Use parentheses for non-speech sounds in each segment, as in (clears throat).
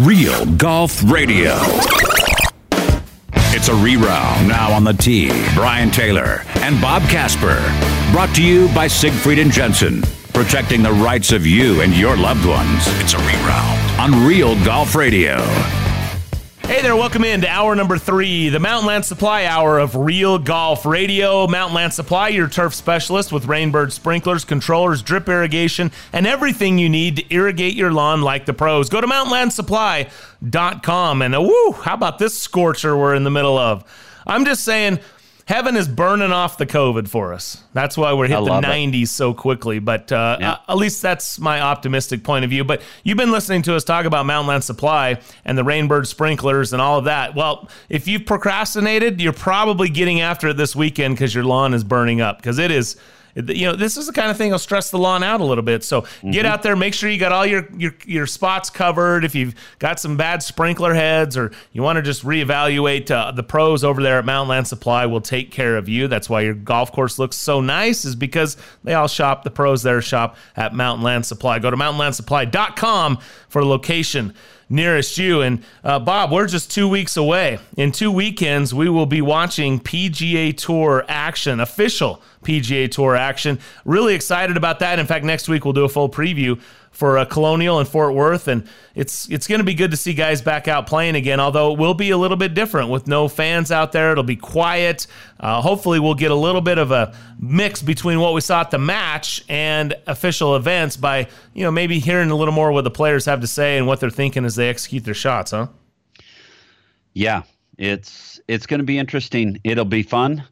Real Golf Radio. It's a reround now on the tee. Brian Taylor and Bob Casper. Brought to you by Siegfried and Jensen. Protecting the rights of you and your loved ones. It's a reround on Real Golf Radio. Hey there, welcome in to hour number three, the Mountain Land Supply Hour of Real Golf Radio. Mountain Land Supply, your turf specialist with Rainbird sprinklers, controllers, drip irrigation, and everything you need to irrigate your lawn like the pros. Go to mountainlandsupply.com and uh, woo, how about this scorcher we're in the middle of? I'm just saying, heaven is burning off the COVID for us. That's why we're hit the 90s it. so quickly. But uh, yeah. at least that's my optimistic point of view. But you've been listening to us talk about Mountain Land Supply and the Rainbird sprinklers and all of that. Well, if you've procrastinated, you're probably getting after it this weekend because your lawn is burning up because it is you know, this is the kind of thing that'll stress the lawn out a little bit. So mm-hmm. get out there, make sure you got all your, your your spots covered. If you've got some bad sprinkler heads, or you want to just reevaluate, uh, the pros over there at Mountain Land Supply will take care of you. That's why your golf course looks so nice, is because they all shop. The pros there shop at Mountain Land Supply. Go to mountainlandsupply.com for location nearest you. And uh, Bob, we're just two weeks away. In two weekends, we will be watching PGA Tour action, official PGA Tour action. Really excited about that. In fact, next week we'll do a full preview for a Colonial and Fort Worth, and it's it's going to be good to see guys back out playing again. Although it will be a little bit different with no fans out there. It'll be quiet. Uh, hopefully, we'll get a little bit of a mix between what we saw at the match and official events by you know maybe hearing a little more what the players have to say and what they're thinking as they execute their shots. Huh? Yeah, it's it's going to be interesting. It'll be fun.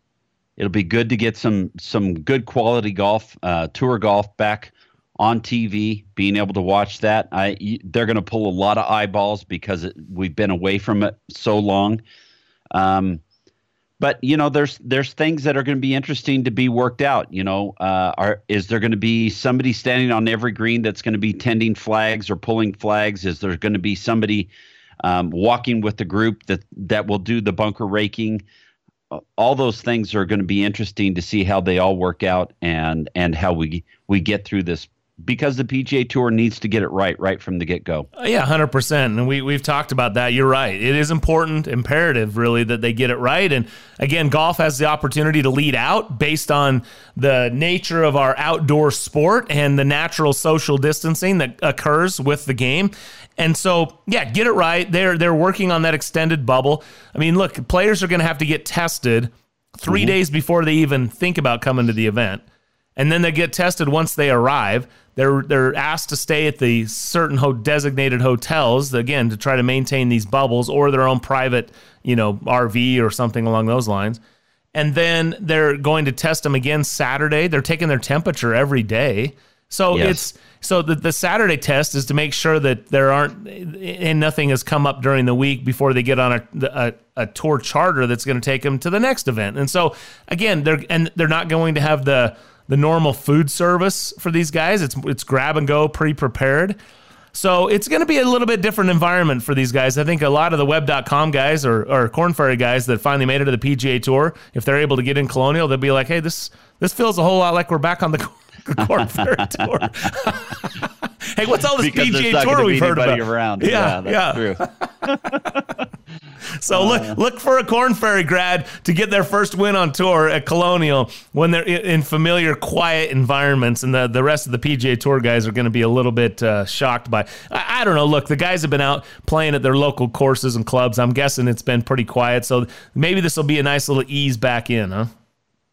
It'll be good to get some some good quality golf, uh, tour golf back on TV, being able to watch that. I they're going to pull a lot of eyeballs because it, we've been away from it so long. Um, but you know, there's there's things that are going to be interesting to be worked out. You know, uh, are is there going to be somebody standing on every green that's going to be tending flags or pulling flags? Is there going to be somebody um, walking with the group that that will do the bunker raking? all those things are going to be interesting to see how they all work out and and how we we get through this because the PGA Tour needs to get it right right from the get go. Uh, yeah, hundred percent, and we we've talked about that. You're right; it is important, imperative, really, that they get it right. And again, golf has the opportunity to lead out based on the nature of our outdoor sport and the natural social distancing that occurs with the game. And so, yeah, get it right. They're they're working on that extended bubble. I mean, look, players are going to have to get tested 3 mm-hmm. days before they even think about coming to the event and then they get tested once they arrive. They're they're asked to stay at the certain ho- designated hotels again to try to maintain these bubbles or their own private you know RV or something along those lines. And then they're going to test them again Saturday. They're taking their temperature every day. So yes. it's so the, the Saturday test is to make sure that there aren't and nothing has come up during the week before they get on a, a, a tour charter that's going to take them to the next event. And so again, they're and they're not going to have the the normal food service for these guys. It's it's grab and go, pre prepared. So it's going to be a little bit different environment for these guys. I think a lot of the web.com guys or, or Korn Ferry guys that finally made it to the PGA Tour, if they're able to get in Colonial, they'll be like, hey, this this feels a whole lot like we're back on the (laughs) Korn Ferry Tour. (laughs) hey, what's all this PGA Tour we've heard about? Around. Yeah, yeah. yeah. (laughs) So look uh. look for a Korn Ferry grad to get their first win on tour at Colonial when they're in familiar, quiet environments, and the, the rest of the PGA Tour guys are going to be a little bit uh, shocked by. I, I, don't know. Look, the guys have been out playing at their local courses and clubs. I'm guessing it's been pretty quiet, so maybe this will be a nice little ease back in, huh?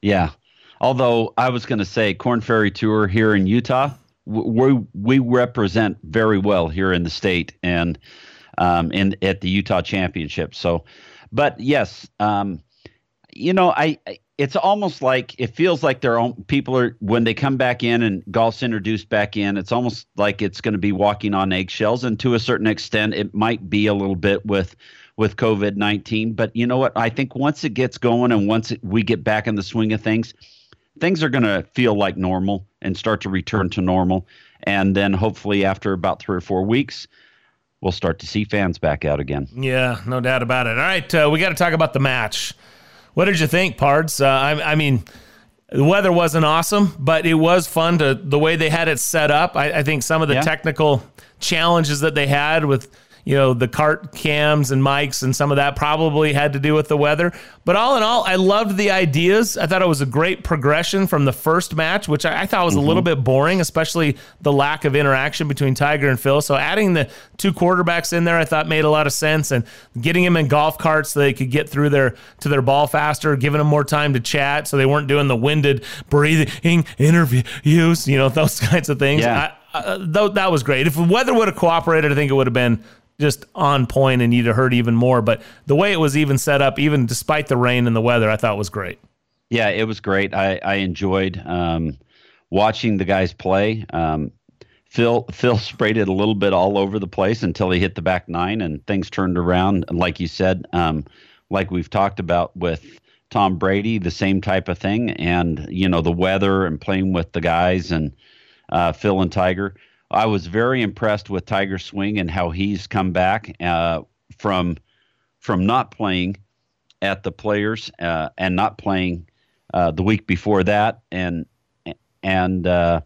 Yeah. Although I was going to say Korn Ferry Tour here in Utah, we we represent very well here in the state and um, in at the Utah Championship. So, but yes, um, you know, I, I it's almost like it feels like their own people are when they come back in and golf's introduced back in. It's almost like it's going to be walking on eggshells, and to a certain extent, it might be a little bit with with COVID nineteen. But you know what? I think once it gets going and once it, we get back in the swing of things, things are going to feel like normal and start to return to normal. And then hopefully after about three or four weeks, we'll start to see fans back out again. Yeah, no doubt about it. All right, uh, we got to talk about the match. What did you think, Pards? Uh, I, I, mean, the weather wasn't awesome, but it was fun to the way they had it set up. I, I think some of the yeah. technical challenges that they had with you know, the cart cams and mics and some of that probably had to do with the weather. But all in all, I loved the ideas. I thought it was a great progression from the first match, which I, I thought was mm-hmm. a little bit boring, especially the lack of interaction between Tiger and Phil. So adding the two quarterbacks in there, I thought made a lot of sense, and getting them in golf carts so they could get through their to their ball faster, giving them more time to chat, so they weren't doing the winded breathing interviews, you know, (laughs) those kinds of things. Yeah. I, uh, though that was great. If the weather would have cooperated, I think it would have been just on point and you'd have heard even more. But the way it was even set up, even despite the rain and the weather, I thought was great. Yeah, it was great. I, I enjoyed um, watching the guys play. Um, Phil Phil (laughs) sprayed it a little bit all over the place until he hit the back nine and things turned around. Like you said, um, like we've talked about with Tom Brady, the same type of thing. And you know the weather and playing with the guys and uh, Phil and Tiger. I was very impressed with Tiger Swing and how he's come back uh, from from not playing at the Players uh, and not playing uh, the week before that, and and uh,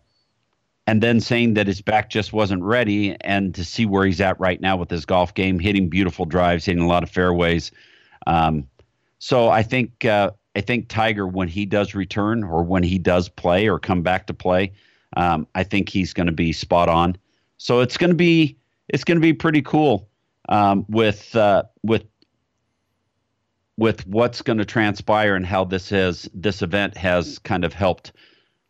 and then saying that his back just wasn't ready, and to see where he's at right now with his golf game, hitting beautiful drives, hitting a lot of fairways. Um, so I think uh, I think Tiger, when he does return or when he does play or come back to play, um, I think he's going to be spot on. So it's going to be it's going to be pretty cool um, with uh, with with what's going to transpire and how this has this event has kind of helped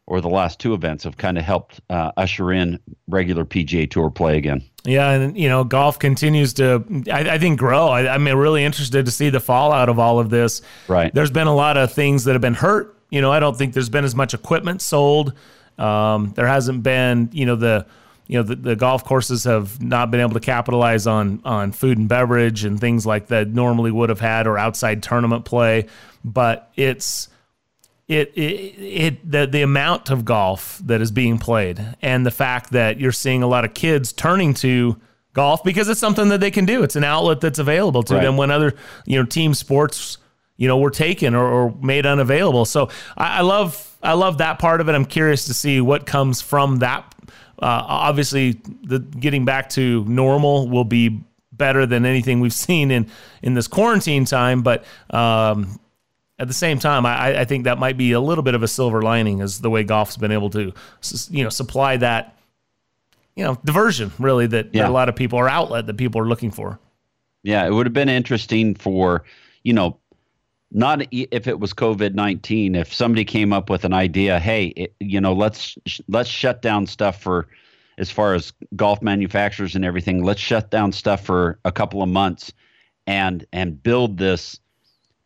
or the last two events have kind of helped uh, usher in regular PGA Tour play again. Yeah, and you know, golf continues to, I, I think, grow. I, I'm really interested to see the fallout of all of this. Right. There's been a lot of things that have been hurt. You know, I don't think there's been as much equipment sold. Um, there hasn't been, you know, the you know the, the golf courses have not been able to capitalize on on food and beverage and things like that normally would have had or outside tournament play. But it's it, it, it the, the amount of golf that is being played and the fact that you're seeing a lot of kids turning to golf because it's something that they can do. It's an outlet that's available to right. them when other, you know, team sports, you know, were taken or, or made unavailable. So I, I, love, I love that part of it. I'm curious to see what comes from that. Uh, obviously the getting back to normal will be better than anything we've (laughs) seen in, in this quarantine time. But, um, at the same time, I, I think that might be a little bit of a silver lining, is the way golf's been able to, you know, supply that, you know, diversion really that, yeah. that a lot of people are outlet that people are looking for. Yeah, it would have been interesting for, you know, not if it was COVID nineteen. If somebody came up with an idea, hey, it, you know, let's let's shut down stuff for, as far as golf manufacturers and everything. Let's shut down stuff for a couple of months, and and build this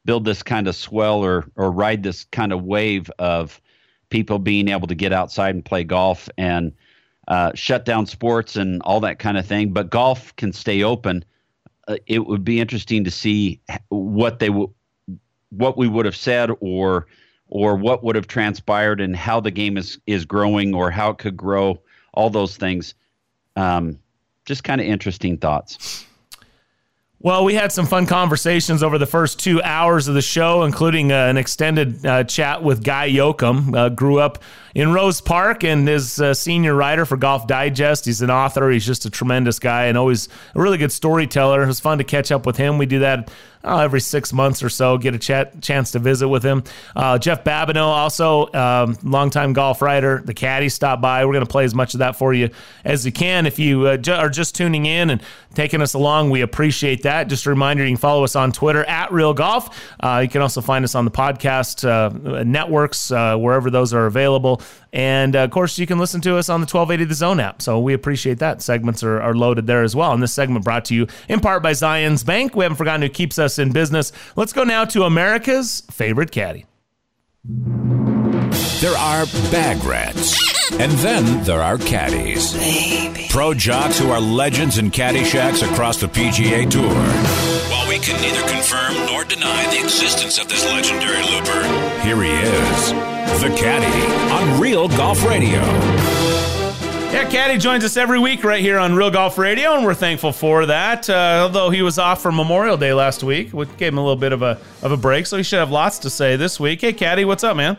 build this kind of swell or or ride this kind of wave of people being able to get outside and play golf and uh, shut down sports and all that kind of thing. But golf can stay open. Uh, it would be interesting to see what they w- what we would have said or or what would have transpired and how the game is is growing or how it could grow. All those things. Um, just kind of interesting thoughts. Well, we had some fun conversations over the first two hours of the show, including uh, an extended uh, chat with Guy Yocom. Uh, grew up in Rose Park and is a senior writer for Golf Digest. He's an author. He's just a tremendous guy and always a really good storyteller. It was fun to catch up with him. We do that oh, every six months or so, get a chat, chance to visit with him. Uh, Jeff Babineau, also um, longtime golf writer. The caddy stopped by. We're going to play as much of that for you as you can. If you uh, ju- are just tuning in and taking us along, we appreciate that. Just a reminder, you can follow us on Twitter at Real Golf. Uh, you can also find us on the podcast uh, networks, uh, wherever those are available. And uh, of course, you can listen to us on the 1280 The Zone app. So we appreciate that. Segments are, are loaded there as well. And this segment brought to you in part by Zions Bank. We haven't forgotten who keeps us in business. Let's go now to America's favorite caddy. There are bag rats. And then there are caddies. Baby. Pro jocks who are legends in caddy shacks across the PGA Tour. While we can neither confirm nor deny the existence of this legendary looper, here he is, the caddy on Real Golf Radio. Yeah, Caddy joins us every week right here on Real Golf Radio, and we're thankful for that. Uh, although he was off for Memorial Day last week, we gave him a little bit of a of a break, so he should have lots to say this week. Hey, Caddy, what's up, man?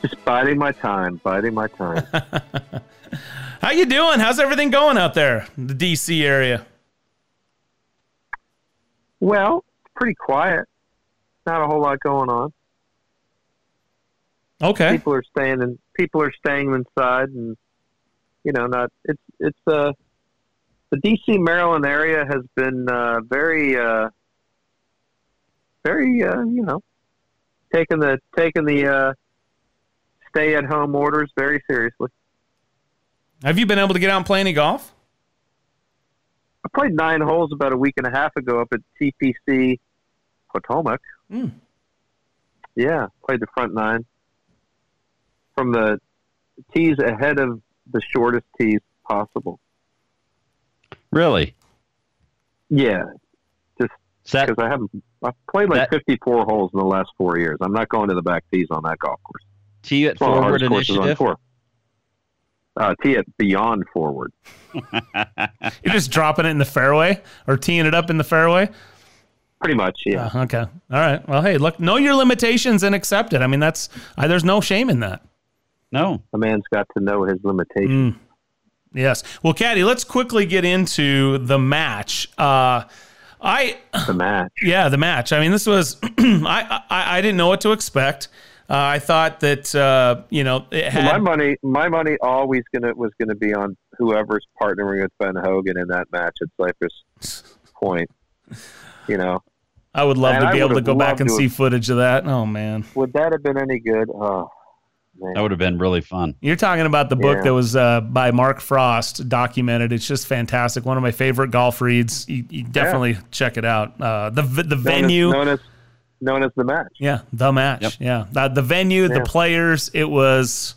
Just biding my time, biding my time. (laughs) How you doing? How's everything going out there, the DC area? Well, pretty quiet. Not a whole lot going on. Okay. People are staying and people are staying inside, and you know, not it's it's uh the DC Maryland area has been uh, very uh, very uh, you know taking the taking the uh, stay at home orders very seriously. Have you been able to get out and play any golf? I played nine holes about a week and a half ago up at TPC Potomac. Mm. Yeah, played the front nine from the tees ahead of the shortest tees possible. Really? Yeah, just because I haven't. I've played like that, 54 holes in the last four years. I'm not going to the back tees on that golf course. Tee it forward initiative. Uh, tee it beyond forward. (laughs) You're just dropping it in the fairway or teeing it up in the fairway. Pretty much, yeah. Uh, okay. All right. Well, hey, look, know your limitations and accept it. I mean, that's uh, there's no shame in that. No, a man's got to know his limitations. Mm. Yes. Well, Caddy, let's quickly get into the match. Uh, I the match. Yeah, the match. I mean, this was (clears throat) I, I, I didn't know what to expect. Uh, I thought that uh, you know had, my money. My money always gonna was gonna be on whoever's partnering with Ben Hogan in that match at Cypress Point. You know, I would love and to be able to go back and see have, footage of that. Oh man, would that have been any good? Oh, Man. That would have been really fun. You're talking about the book yeah. that was uh, by Mark Frost, documented. It's just fantastic. One of my favorite golf reads. You, you definitely yeah. check it out. Uh, the the known venue as, known as known as the match. Yeah, the match. Yep. Yeah, the, the venue, yeah. the players. It was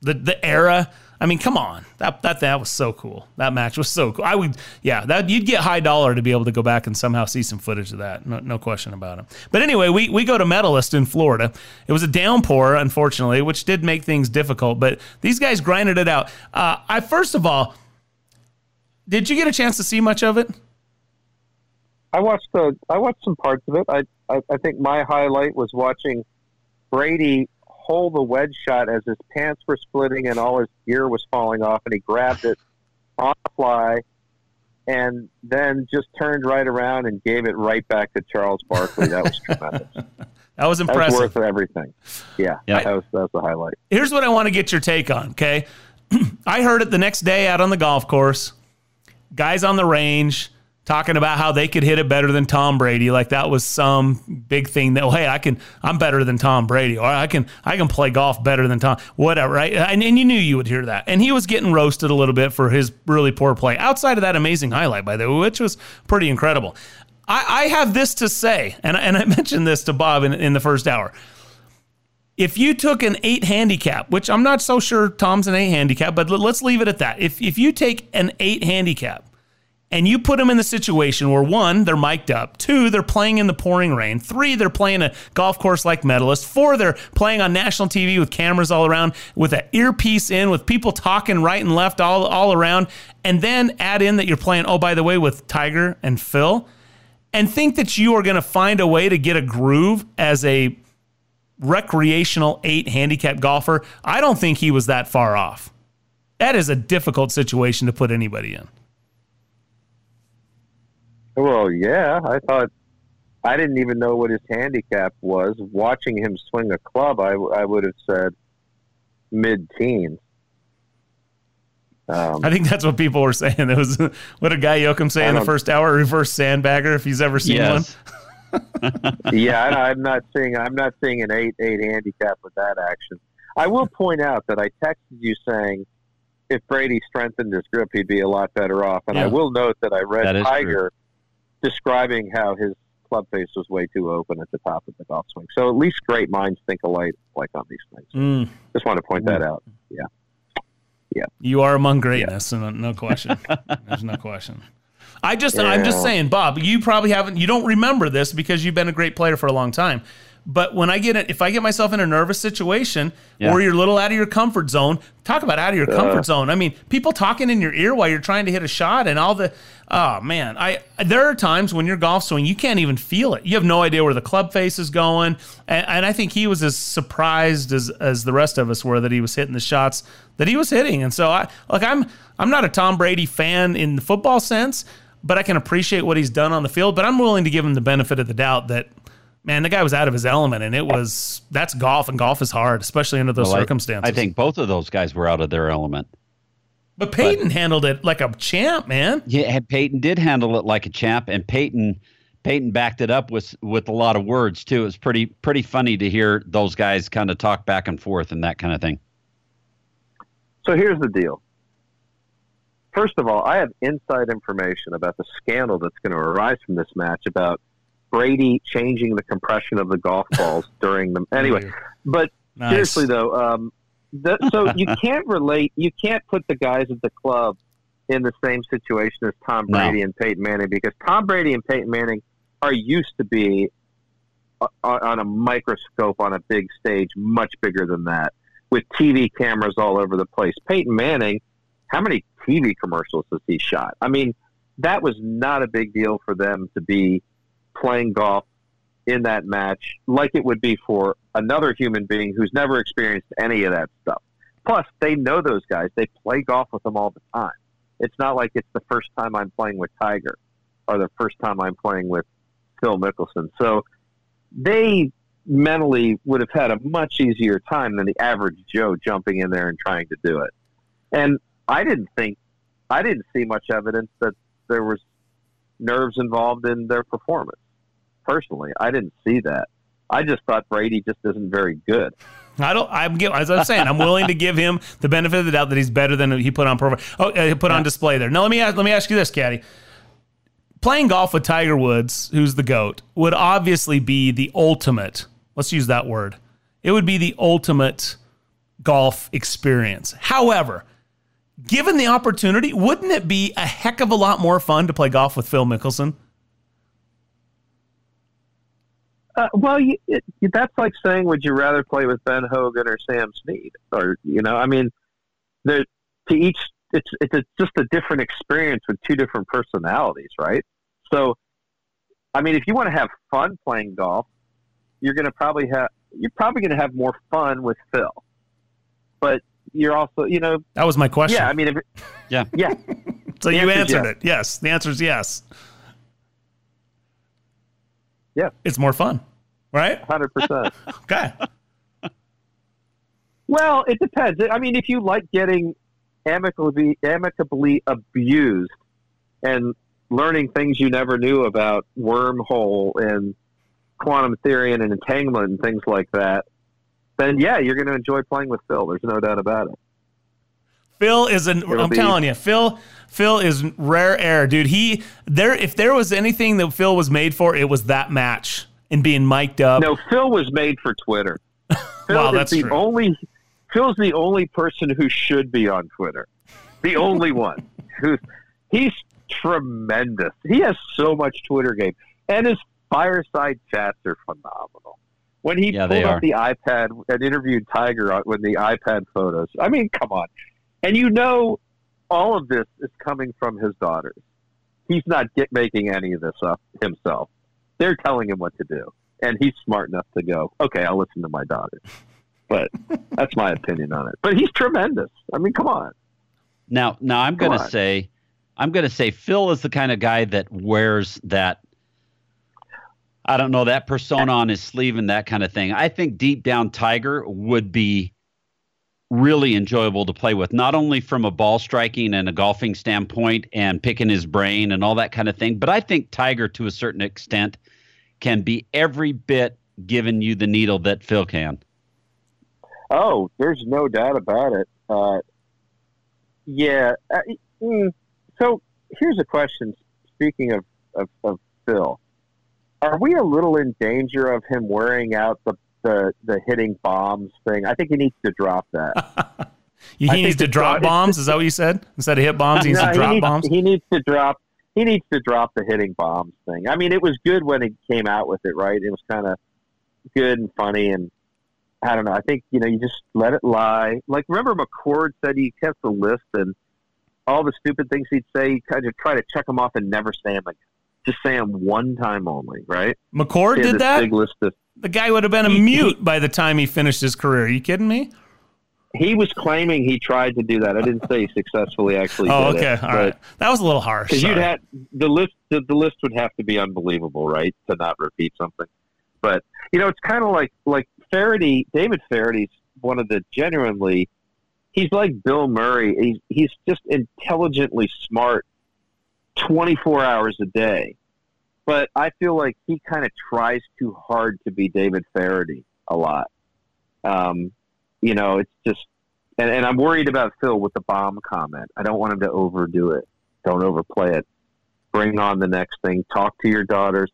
the the era. I mean, come on, that that that was so cool. That match was so cool. I would, yeah, that you'd get high dollar to be able to go back and somehow see some footage of that. No, no question about it. But anyway, we we go to Medalist in Florida. It was a downpour, unfortunately, which did make things difficult. But these guys grinded it out. Uh, I first of all, did you get a chance to see much of it? I watched the I watched some parts of it. I I, I think my highlight was watching Brady hold the wedge shot as his pants were splitting and all his gear was falling off, and he grabbed it on the fly, and then just turned right around and gave it right back to Charles Barkley. That was tremendous. (laughs) that was impressive. That was worth everything. Yeah, yeah. that was that's the highlight. Here's what I want to get your take on. Okay, (clears throat) I heard it the next day out on the golf course. Guys on the range talking about how they could hit it better than Tom Brady. Like that was some big thing that, well, hey, I can, I'm better than Tom Brady, or I can, I can play golf better than Tom, whatever, right? And, and you knew you would hear that. And he was getting roasted a little bit for his really poor play outside of that amazing highlight, by the way, which was pretty incredible. I, I have this to say, and, and I (laughs) mentioned this to Bob in, in the first hour. If you took an eight handicap, which I'm not so sure Tom's an eight handicap, but let's leave it at that. If, if you take an eight handicap and you put them in the situation where one, they're mic'd up, two, they're playing in the pouring rain, three, they're playing a golf course like Medalist, four, they're playing on national TV with cameras all around, with an earpiece in, with people talking right and left all, all around, and then add in that you're playing, oh, by the way, with Tiger and Phil, and think that you are going to find a way to get a groove as a recreational eight handicap golfer, I don't think he was that far off. That is a difficult situation to put anybody in. Well, yeah, I thought I didn't even know what his handicap was. Watching him swing a club, I, I would have said mid teens. Um, I think that's what people were saying. (laughs) It was what did Guy Yocom say in the first hour? Reverse sandbagger, if he's ever seen yes. one. (laughs) yeah, I, I'm not seeing. I'm not seeing an eight eight handicap with that action. I will point out that I texted you saying if Brady strengthened his grip, he'd be a lot better off. And yeah. I will note that I read Tiger describing how his club face was way too open at the top of the golf swing. So at least great minds think alike like on these things. Mm. Just want to point that out. Yeah. Yeah. You are among greatness, yeah. and no question. (laughs) There's no question. I just yeah. I'm just saying, Bob, you probably haven't you don't remember this because you've been a great player for a long time. But when I get it, if I get myself in a nervous situation yeah. or you're a little out of your comfort zone, talk about out of your uh. comfort zone. I mean, people talking in your ear while you're trying to hit a shot and all the, oh man, I there are times when you're golf swing you can't even feel it. You have no idea where the club face is going, and, and I think he was as surprised as as the rest of us were that he was hitting the shots that he was hitting. And so I like I'm I'm not a Tom Brady fan in the football sense, but I can appreciate what he's done on the field. But I'm willing to give him the benefit of the doubt that man, the guy was out of his element, and it was that's golf, and golf is hard, especially under those well, circumstances. I, I, think both of those guys were out of their element. But Peyton but, handled it like a champ, man. Yeah, Peyton did handle it like a champ, and Peyton Peyton backed it up with with a lot of words too. It was pretty pretty funny to hear those guys kind of talk back and forth and that kind of thing. So here's the deal. First of all, I have inside information about the scandal that's going to arise from this match about Brady changing the compression of the golf (laughs) balls during them. Anyway, but nice. seriously though, um, the, so (laughs) you can't relate. You can't put the guys at the club in the same situation as Tom Brady no. and Peyton Manning because Tom Brady and Peyton Manning are used to be uh, on a microscope on a big stage, much bigger than that, with TV cameras all over the place. Peyton Manning, how many TV commercials has he shot? I mean, that was not a big deal for them to be playing golf in that match like it would be for another human being who's never experienced any of that stuff. Plus, they know those guys. They play golf with them all the time. It's not like it's the first time I'm playing with Tiger or the first time I'm playing with Phil Mickelson. So they mentally would have had a much easier time than the average Joe jumping in there and trying to do it. And I didn't think, I didn't see much evidence that there was nerves involved in their performance. Personally, I didn't see that. I just thought Brady just isn't very good. (laughs) I don't. I'm as I'm saying. I'm willing to give him the benefit of the doubt that he's better than he put on profile. Oh, uh, put yeah. on display there. Now let me ask, let me ask you this, Caddy. Playing golf with Tiger Woods, who's the goat, would obviously be the ultimate. Let's use that word. It would be the ultimate golf experience. However, given the opportunity, wouldn't it be a heck of a lot more fun to play golf with Phil Mickelson? Uh, well, you, it, that's like saying, would you rather play with Ben Hogan or Sam Snead? Or you know, I mean, there to each, it's it's a, just a different experience with two different personalities, right? So, I mean, if you want to have fun playing golf, you're going to probably have you're probably going to have more fun with Phil. But you're also, you know, that was my question. Yeah, I mean, if it, (laughs) yeah, yeah. so the you answered yes. it. Yes, the answer is yes. Yeah, it's more fun, right? Hundred percent. (laughs) Okay. Well, it depends. I mean, if you like getting amicably amicably abused and learning things you never knew about wormhole and quantum theory and entanglement and things like that, then yeah, you're going to enjoy playing with Phil. There's no doubt about it. Phil is an. It'll I'm be, telling you, Phil. Phil is rare air, dude. He there. If there was anything that Phil was made for, it was that match and being mic'd up. No, Phil was made for Twitter. (laughs) Phil wow, that's the true. only. Phil's the only person who should be on Twitter. The only (laughs) one who's he's tremendous. He has so much Twitter game, and his fireside chats are phenomenal when he yeah, pulled up the iPad and interviewed Tiger with the iPad photos. I mean, come on. And you know, all of this is coming from his daughters. He's not get, making any of this up himself. They're telling him what to do, and he's smart enough to go, "Okay, I'll listen to my daughter. But (laughs) that's my opinion on it. But he's tremendous. I mean, come on. Now, now I'm going to say, I'm going to say, Phil is the kind of guy that wears that I don't know that persona on his sleeve and that kind of thing. I think deep down Tiger would be really enjoyable to play with, not only from a ball striking and a golfing standpoint and picking his brain and all that kind of thing, but I think Tiger to a certain extent can be every bit giving you the needle that Phil can. Oh, there's no doubt about it. Uh, yeah. Uh, mm, so here's a question. Speaking of, of, of Phil, are we a little in danger of him wearing out the the, the hitting bombs thing? I think he needs to drop that. (laughs) he needs to drop bombs. Is that what you said? Instead of hit bombs, he needs no, to drop he needs, bombs. He needs to drop. He needs to drop the hitting bombs thing. I mean, it was good when he came out with it, right? It was kind of good and funny, and I don't know. I think you know you just let it lie. Like remember McCord said he kept the list and all the stupid things he'd say. He kind of try to check them off and never say them again. Just say them one time only, right? McCord did that. Big list of, the guy would have been a mute by the time he finished his career. Are you kidding me? He was claiming he tried to do that. I didn't say he successfully actually. Did it. Oh, okay, it, all right. That was a little harsh. Because you'd had the list. The, the list would have to be unbelievable, right, to not repeat something. But you know, it's kind of like like Feherty. David Feherty's one of the genuinely. He's like Bill Murray. He's he's just intelligently smart, twenty four hours a day. But I feel like he kind of tries too hard to be David Feherty a lot. Um, you know, it's just, and, and I'm worried about Phil with the bomb comment. I don't want him to overdo it. Don't overplay it. Bring on the next thing. Talk to your daughters.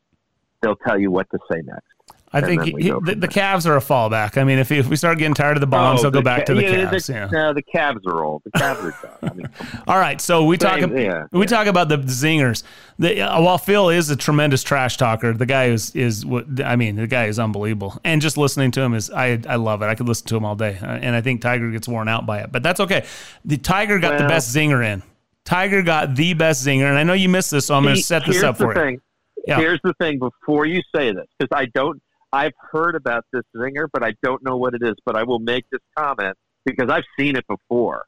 They'll tell you what to say next. I think he, he, the, the calves are a fallback. I mean, if, if we start getting tired of the bombs, oh, they'll go back to the yeah, calves. The, yeah. No, the calves are old. The calves are done. I mean, (laughs) All right, so we talk. Yeah, we yeah. talk about the zingers. The, uh, while Phil is a tremendous trash talker, the guy is is what I mean. The guy is unbelievable, and just listening to him is I I love it. I could listen to him all day, uh, and I think Tiger gets worn out by it, but that's okay. The Tiger got well, the best zinger in. Tiger got the best zinger, and I know you missed this, so I'm going to set this up for thing. you. Yeah. Here's the thing before you say this, because I don't I've heard about this zinger, but I don't know what it is. But I will make this comment because I've seen it before.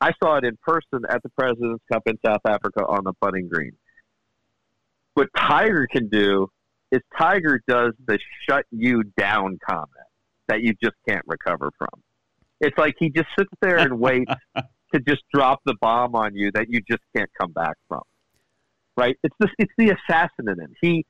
I saw it in person at the President's Cup in South Africa on the putting green. What Tiger can do is Tiger does the shut you down comment that you just can't recover from. It's like he just sits there and waits (laughs) to just drop the bomb on you that you just can't come back from. Right? It's the it's the assassin in him. He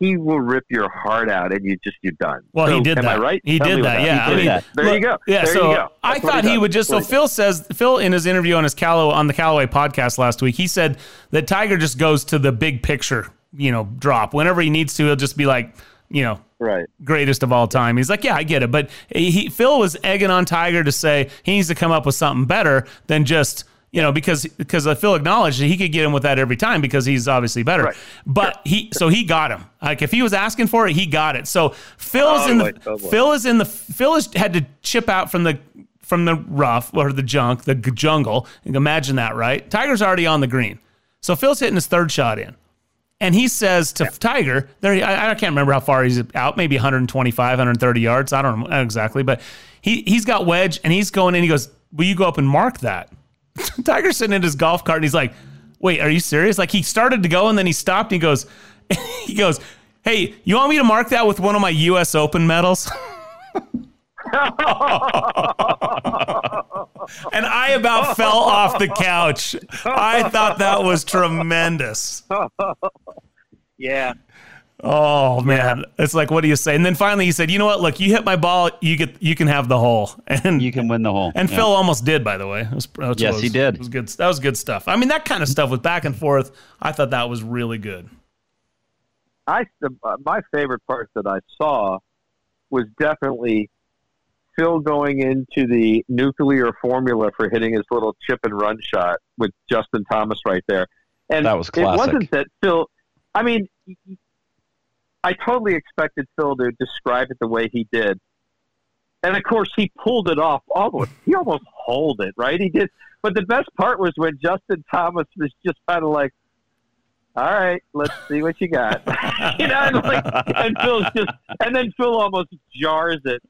he will rip your heart out and you just you're done. Well, so, he did am that. I right? He Tell did that. Yeah. I mean, that. there look, you go. Yeah. There so I thought he, he would just. So Phil says Phil in his interview on his Callow on the Callaway podcast last week, he said that Tiger just goes to the big picture, you know, drop whenever he needs to. He'll just be like, you know, right, greatest of all time. He's like, yeah, I get it, but he Phil was egging on Tiger to say he needs to come up with something better than just you know, because because Phil acknowledged that he could get him with that every time because he's obviously better. Right. But he so he got him. Like if he was asking for it, he got it. So Phil is oh, in the oh, Phil is in the Phil has had to chip out from the from the rough or the junk, the jungle. Imagine that, right? Tiger's already on the green. So Phil's hitting his third shot in. And he says to yeah. Tiger, there I, I, can't remember how far he's out, maybe 125, 130 yards. I don't know exactly, but he he's got wedge and he's going in. He goes, "Will you go up and mark that?" (laughs) Tiger's sitting in his golf cart and he's like, wait, are you serious? Like he started to go and then he stopped and he goes, (laughs) he goes, hey, you want me to mark that with one of my U.S. Open medals? (laughs) and I about fell off the couch. I thought that was tremendous. Yeah. Oh man, yeah. it's like, what do you say? And then finally, he said, "You know what? Look, you hit my ball. You get, you can have the hole." (laughs) And you can win the hole. And yeah. Phil almost did, by the way. Was, yes, was, he did. It was good. That was good stuff. I mean, that kind of stuff with back and forth. I thought that was really good. I uh, my favorite part that I saw was definitely Phil going into the nuclear formula for hitting his little chip and run shot with Justin Thomas right there. And that was classic. It wasn't that Phil. I mean, I totally expected Phil to describe it the way he did. And of course, he pulled it off almost. He almost hauled it, right? He did. But the best part was when Justin Thomas was just kind of like, "All right, let's see what you got," (laughs) you know, and, like, and Phil's just, and then Phil almost jars it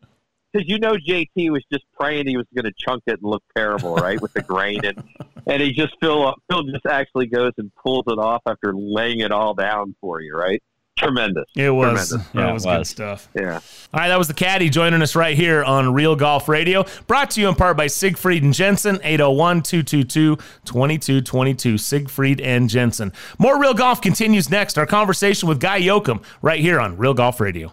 because you know JT was just praying he was going to chunk it and look terrible, right, with the grain, and and he just Phil Phil just actually goes and pulls it off after laying it all down for you, right? Tremendous. It was. Tremendous. Yeah, it was, was, good stuff. Yeah. All right, that was the caddy joining us right here on Real Golf Radio. Brought to you in part by Siegfried and Jensen, 801 222 2222. Siegfried and Jensen. More Real Golf continues next. Our conversation with Guy Yocom right here on Real Golf Radio.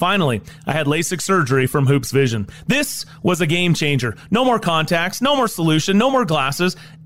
Finally, I had LASIK surgery from Hoopes Vision. This was a game changer. No more contacts, no more solution, no more glasses.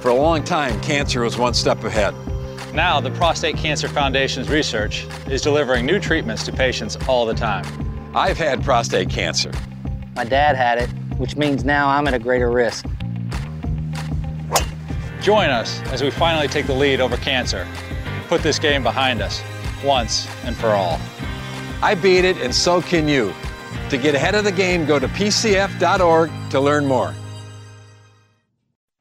For a long time, cancer was one step ahead. Now, the Prostate Cancer Foundation's research is delivering new treatments to patients all the time. I've had prostate cancer. My dad had it, which means now I'm at a greater risk. Join us as we finally take the lead over cancer. Put this game behind us, once and for all. I beat it, and so can you. To get ahead of the game, go to pcf.org to learn more.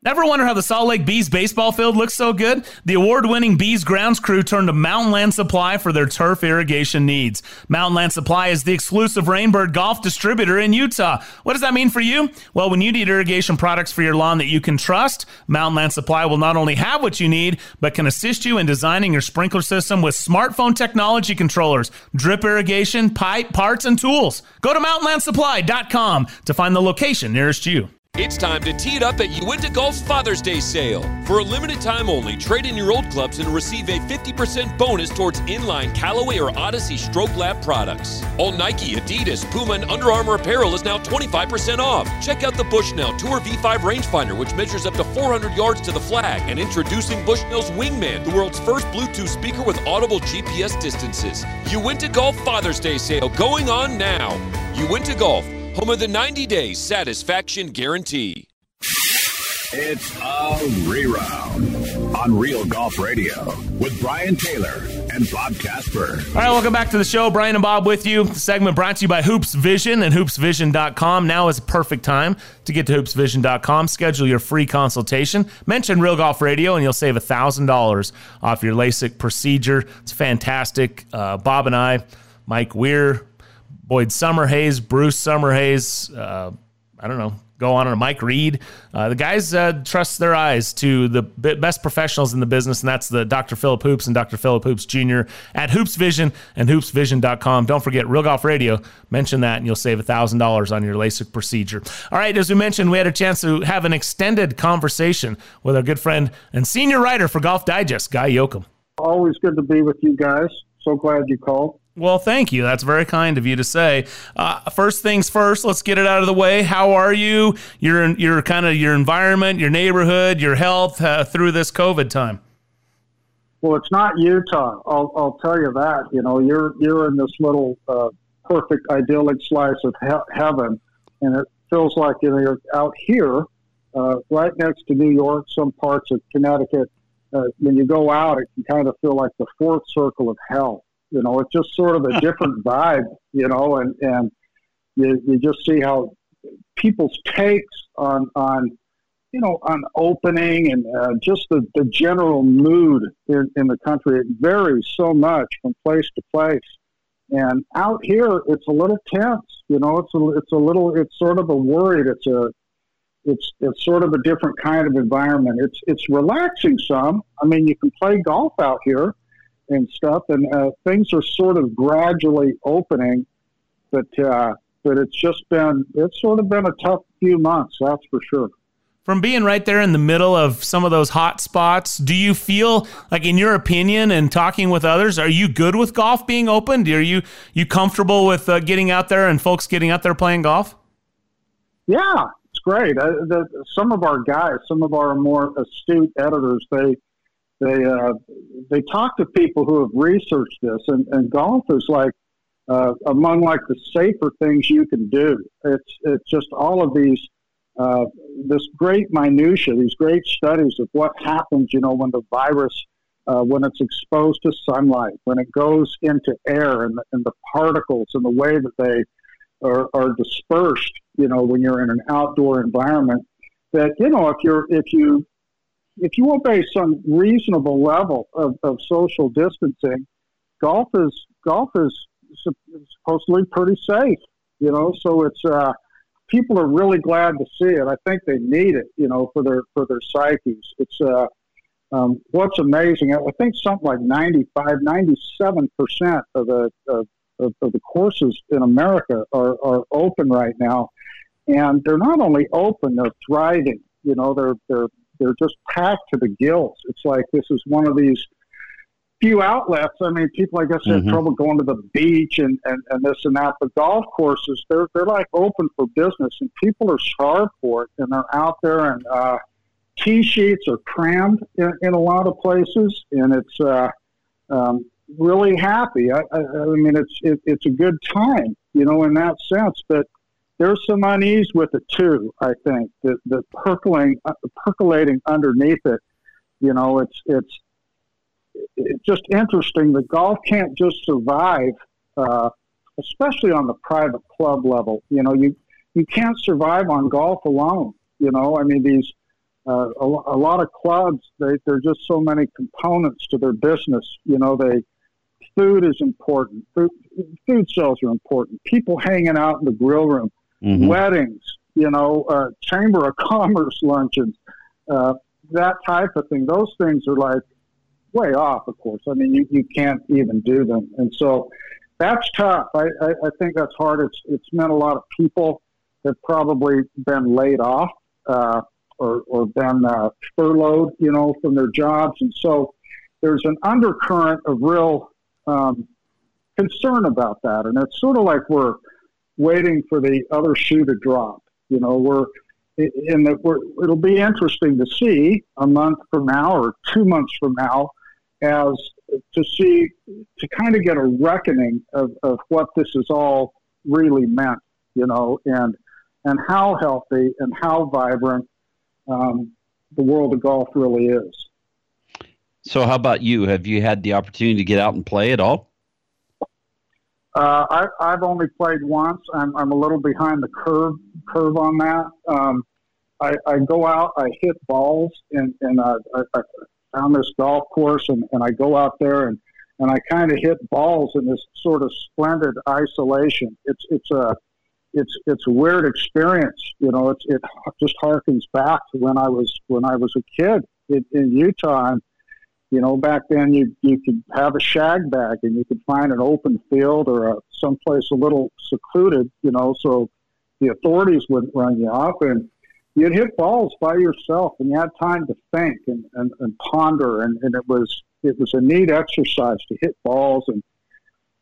Ever wonder how the Salt Lake Bees baseball field looks so good? The award winning Bees grounds crew turned to Mountain Land Supply for their turf irrigation needs. Mountain Land Supply is the exclusive Rainbird golf distributor in Utah. What does that mean for you? Well, when you need irrigation products for your lawn that you can trust, Mountain Land Supply will not only have what you need, but can assist you in designing your sprinkler system with smartphone technology controllers, drip irrigation, pipe, parts, and tools. Go to mountainlandsupply.com to find the location nearest you. It's time to tee it up at Uinta Golf's Father's Day sale. For a limited time only, trade in your old clubs and receive a 50% bonus towards inline Callaway or Odyssey Stroke Lab products. All Nike, Adidas, Puma, and Under Armour apparel is now 25% off. Check out the Bushnell Tour V5 rangefinder, which measures up to 400 yards to the flag. And introducing Bushnell's Wingman, the world's first Bluetooth speaker with audible GPS distances. Uinta Golf Father's Day sale going on now. Uinta Golf home of the 90 day satisfaction guarantee. It's a reround on Real Golf Radio with Brian Taylor and Bob Casper. All right, welcome back to the show. Brian and Bob with you. The segment brought to you by Hoopes Vision and hoopesvision.com. Now is a perfect time to get to hoopesvision.com. Schedule your free consultation. Mention Real Golf Radio and you'll save $1,000 off your LASIK procedure. It's fantastic. Uh, Bob and I, Mike Weir, Boyd Summerhays, Bruce Summerhays, uh, I don't know, go on and Mike Reid. Uh, the guys uh, trust their eyes to the best professionals in the business, and that's the Dr. Philip Hoopes and Dr. Philip Hoopes Jr. at Hoopes Vision and hoopesvision.com. Don't forget Real Golf Radio. Mention that, and you'll save $1,000 on your LASIK procedure. All right, as we mentioned, we had a chance to have an extended conversation with our good friend and senior writer for Golf Digest, Guy Yocom. Always good to be with you guys. So glad you called. Well, thank you. That's very kind of you to say. Uh, first things first, let's get it out of the way. How are you? Your your kind of your environment, your neighborhood, your health uh, through this COVID time. Well, it's not Utah. I'll, I'll tell you that. You know, you're you're in this little uh, perfect idyllic slice of he- heaven, and it feels like you know you're out here, uh, right next to New York, some parts of Connecticut. Uh, when you go out, it can kind of feel like the fourth circle of hell you know, it's just sort of a different (laughs) vibe, you know, and, and you, you just see how people's takes on, on you know, on opening and uh, just the, the general mood in, in the country. It varies so much from place to place. And out here, it's a little tense. You know, it's a, it's a little, it's sort of a worried. It's a, it's it's sort of a different kind of environment. It's it's relaxing some. I mean, you can play golf out here and stuff, and uh, things are sort of gradually opening. But uh, but it's just been it's sort of been a tough few months, that's for sure. From being right there in the middle of some of those hot spots, do you feel like, in your opinion, and talking with others, are you good with golf being opened? Are you you comfortable with uh, getting out there and folks getting out there playing golf? Yeah, it's great. Uh, the, some of our guys, some of our more astute editors, they they uh, they talk to people who have researched this, and, and golf is like uh, among like the safer things you can do. It's it's just all of these uh, this great minutia, these great studies of what happens, you know, when the virus, uh, when it's exposed to sunlight, when it goes into air and the, and the particles and the way that they are, are dispersed, you know, when you're in an outdoor environment, that, you know, if you're, if you, if you obey some reasonable level of, of social distancing, golf is, golf is supposedly pretty safe, you know, so it's, uh, people are really glad to see it. I think they need it, you know, for their for their psyches. It's uh, um, what's amazing. I think something like 95, 97 percent of the of, of, the courses in America are, are open right now, and they're not only open; they're thriving. You know, they're they're they're just packed to the gills. It's like this is one of these few outlets. I mean, people, I guess, have mm-hmm. trouble going to the beach and, and, and this and that. But golf courses, they're they're like open for business, and people are starved for it, and they're out there. And uh, tee sheets are crammed in, in a lot of places, and it's uh, um, really happy. I, I, I mean, it's it, it's a good time, you know, in that sense. But there's some unease with it too. I think that the percolating uh, percolating underneath it. You know, it's it's it's just interesting The golf can't just survive, uh, especially on the private club level. You know, you you can't survive on golf alone. You know, I mean these uh, a, a, lot of clubs they there're just so many components to their business. You know, they food is important. Food, food sales are important. People hanging out in the grill room, mm-hmm. weddings. You know, uh, chamber of (laughs) commerce luncheons, uh, that type of thing. Those things are like way off, of course. I mean, you, you can't even do them. And so that's tough. I, I, I think that's hard. It's, it's meant a lot of people have probably been laid off uh, or, or been uh, furloughed, you know, from their jobs. And so there's an undercurrent of real um, concern about that. And it's sort of like we're waiting for the other shoe to drop. You know, we're in that we're, it'll be interesting to see a month from now or two months from now as to see to kind of get a reckoning of, of what this is all really meant, you know, and and how healthy and how vibrant um, the world of golf really is. So, how about you? Have you had the opportunity to get out and play at all? Uh, I, have only played once. I'm, I'm a little behind the curve curve on that. Um, I, I, go out, I hit balls, and, and uh, I, I, on this golf course, and, and I go out there and, and I kind of hit balls in this sort of splendid isolation. It's it's a it's it's a weird experience, you know. It's it just harkens back to when I was when I was a kid in, in Utah. And, you know, back then you you could have a shag bag and you could find an open field or a, someplace a little secluded, you know, so the authorities wouldn't run you off and you'd hit balls by yourself and you had time to think and, and, and ponder and, and it was it was a neat exercise to hit balls and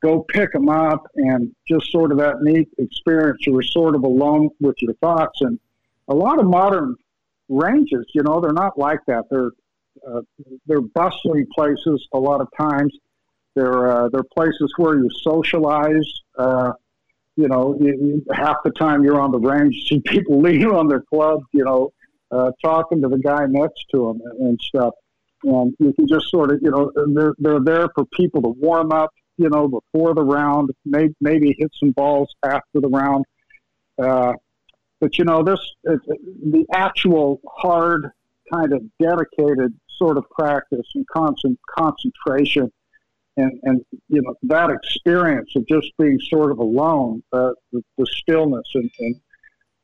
go pick them up and just sort of that neat experience. You were sort of alone with your thoughts and a lot of modern ranges you know they're not like that. They're uh, they're bustling places a lot of times they're uh, they're places where you socialize uh, you know, you, you, half the time you're on the range, you (laughs) see people leaning on their clubs, you know, uh, talking to the guy next to them and, and stuff. And you can just sort of, you know, they're, they're there for people to warm up, you know, before the round, maybe, maybe hit some balls after the round. Uh, but you know, this the actual hard kind of dedicated sort of practice and constant concentration and, and you know that experience of just being sort of alone, uh, the, the, stillness and, and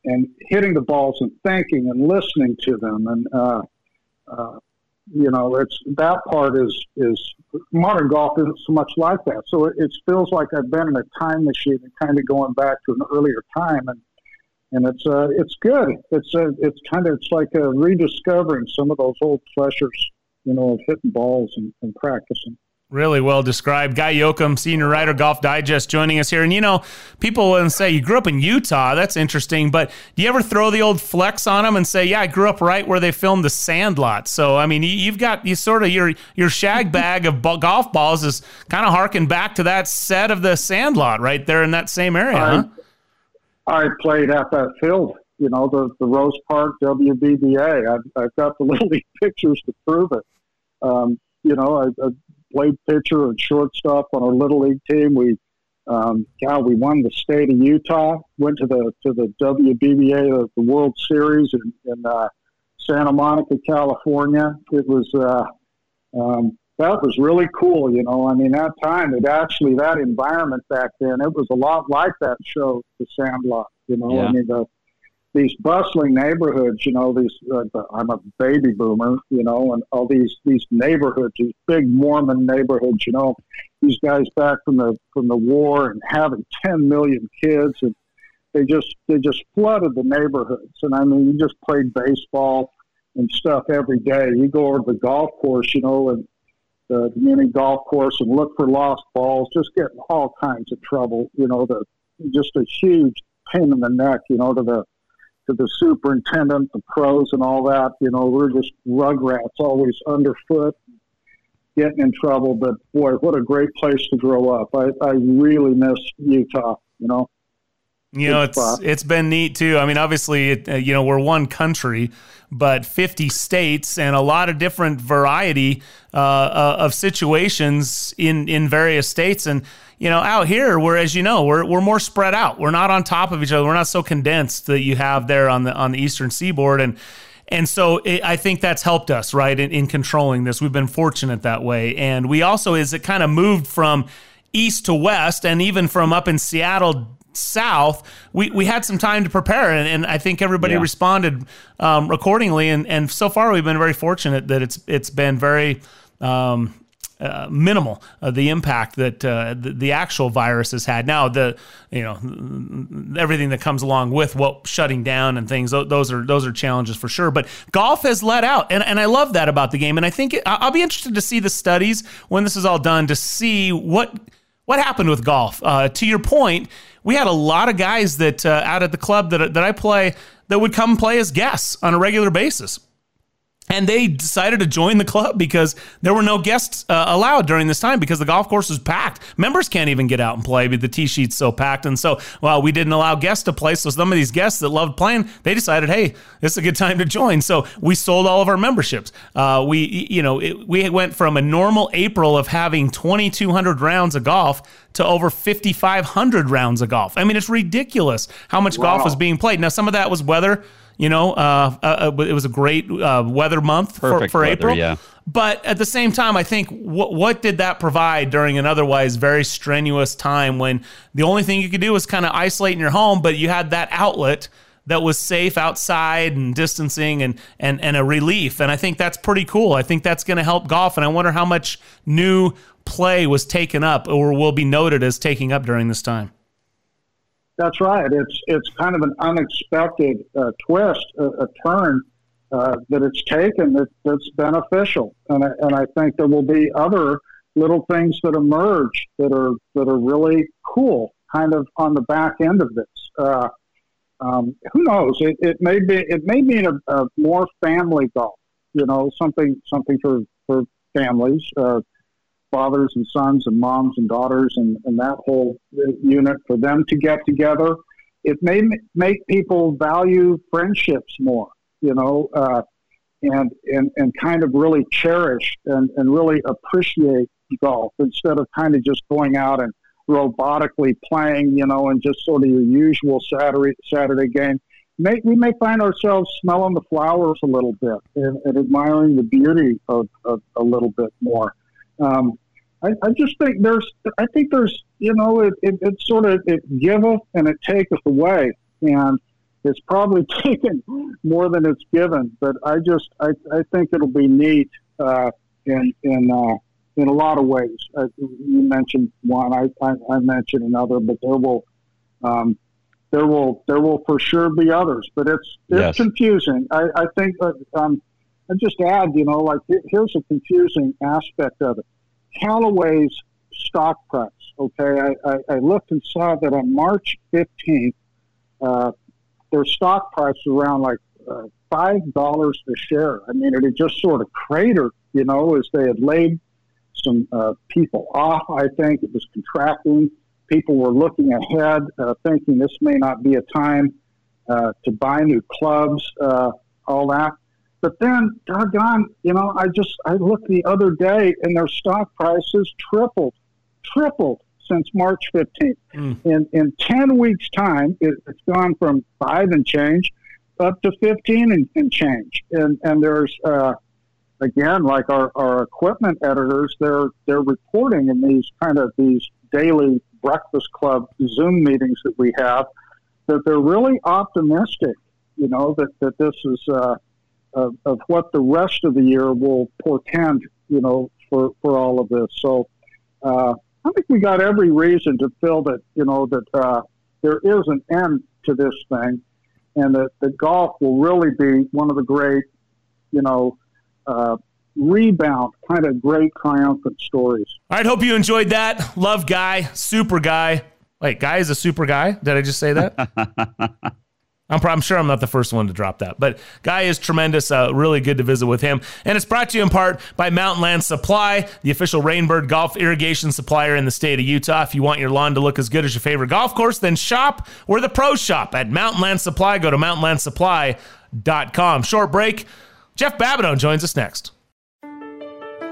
and hitting the balls and thinking and listening to them, and uh, uh, you know, it's that part is is modern golf isn't so much like that. So it, it feels like I've been in a time machine and kind of going back to an earlier time, and and it's uh, it's good. It's uh, it's kind of it's like uh, rediscovering some of those old pleasures, you know, of hitting balls and, and practicing. Really well described. Guy Yocom, senior writer, Golf Digest, joining us here. And you know, people will say you grew up in Utah. That's interesting. But do you ever throw the old flex on them and say, "Yeah, I grew up right where they filmed The Sandlot"? So I mean, you've got you sort of your your shag (laughs) bag of golf balls is kind of harking back to that set of The Sandlot right there in that same area. Huh? I played at that field. You know, the the Rose Park WBBA. I've, I've got the (laughs) little league pictures to prove it. Um, you know, I, I played pitcher and shortstop on our little league team. We, um, God, we won the state of Utah. Went to the to the WBBA, the World Series in, in uh, Santa Monica, California. It was uh, um, that was really cool. You know, I mean, that time it actually that environment back then it was a lot like that show, The Sandlot. You know, yeah. I mean the these bustling neighborhoods, you know, these, uh, I'm a baby boomer, you know, and all these, these neighborhoods, these big Mormon neighborhoods, you know, these guys back from the, from the war and having 10 million kids and they just, they just flooded the neighborhoods. And I mean, you just played baseball and stuff every day. You go over to the golf course, you know, and the mini golf course and look for lost balls, just getting all kinds of trouble, you know, the, just a huge pain in the neck, you know, to the, to the superintendent, the pros, and all that. You know, we're just rugrats, always underfoot, getting in trouble. But boy, what a great place to grow up. I, I really miss Utah. You know. You know, it's it's been neat too. I mean, obviously, it, uh, you know, we're one country, but 50 states and a lot of different variety uh, uh, of situations in in various states. And you know, out here, where as you know, we're we're more spread out. We're not on top of each other. We're not so condensed that you have there on the on the eastern seaboard and. And so it, I think that's helped us, right, in, in controlling this. We've been fortunate that way. And we also, is it kind of moved from east to west and even from up in Seattle south, we, we had some time to prepare, and, and I think everybody yeah. responded um, accordingly. And, and so far, we've been very fortunate that it's it's been very um, uh, minimal uh, the impact that uh, the, the, actual virus has had. Now the you know everything that comes along with what shutting down and things those are those are challenges for sure. But golf has let out, and, and I love that about the game. And I think it, I'll be interested to see the studies when this is all done to see what what happened with golf. Uh, to your point, we had a lot of guys that uh, out at the club that that I play that would come play as guests on a regular basis and they decided to join the club because there were no guests uh, allowed during this time because the golf course was packed. Members can't even get out and play, but the tee sheet's so packed. And so, well, we didn't allow guests to play. So some of these guests that loved playing, they decided, hey, this is a good time to join. So we sold all of our memberships. Uh, we, you know, it, we went from a normal April of having 2,200 rounds of golf to over 5,500 rounds of golf. I mean, it's ridiculous how much wow. golf was being played. Now, some of that was weather. You know, uh, uh, uh, it was a great uh, weather month for, for weather, April. Yeah. But at the same time, I think what what did that provide during an otherwise very strenuous time when the only thing you could do was kind of isolate in your home, but you had that outlet that was safe outside and distancing and and and a relief. And I think that's pretty cool. I think that's going to help golf. And I wonder how much new play was taken up or will be noted as taking up during this time. That's right. It's it's kind of an unexpected uh, twist, a, a turn uh, that it's taken that, that's beneficial, and I, and I think there will be other little things that emerge that are that are really cool, kind of on the back end of this. Uh, um, who knows? It, it may be it may mean a, a, more family golf. You know, something something for for families. Uh, fathers and sons and moms and daughters and, and that whole unit for them to get together. It may make people value friendships more, you know, uh, and, and, and kind of really cherish and, and really appreciate golf instead of kind of just going out and robotically playing, you know, and just sort of your usual Saturday, Saturday game. may, we may find ourselves smelling the flowers a little bit and, and admiring the beauty of, of, a little bit more. Um, I, I, just think there's, I think there's, you know, it, it, it sort of, it giveth and it taketh away. And it's probably (laughs) taken more than it's given, but I just, I, I think it'll be neat, uh, in, in, uh, in a lot of ways. Uh, you mentioned one, I, I, I mentioned another, but there will, um, there will there will for sure be others, but it's it's yes. confusing. I, I think that um, I just add, you know, like here's a confusing aspect of it. Callaway's stock price. Okay, I, I, I looked and saw that on March 15th, uh, their stock price was around like uh, five dollars a share. I mean, it had just sort of cratered, you know, as they had laid some uh, people off. I think it was contracting people were looking ahead, uh, thinking this may not be a time uh, to buy new clubs, uh, all that. But then, doggone, you know, I just I looked the other day and their stock prices tripled, tripled since March 15th. Mm. In in 10 weeks' time, it, has gone from five and change up to 15 and, and change. And and there's uh, again, like our, our equipment editors, they're they're reporting in these kind of these daily Breakfast Club Zoom meetings that we have, that they're really optimistic, you know, that, that this is uh, of, of what the rest of the year will portend, you know, for, for all of this. So uh, I think we got every reason to feel that, you know, that uh, there is an end to this thing and that, that golf will really be one of the great, you know, uh, rebound, kind of great triumphant stories. All right, hope you enjoyed that. Love Guy, super guy. Wait, Guy is a super guy? Did I just say that? (laughs) I'm, I'm, sure I'm not the first one to drop that, but Guy is tremendous. Uh, really good to visit with him. And it's brought to you in part by Mountain Land Supply, the official Rainbird golf irrigation supplier in the state of Utah. If you want your lawn to look as good as your favorite golf course, then shop where the pros shop at Mountain Land Supply. Go to mountainlandsupply.com. Short break. Jeff Babineau joins us next.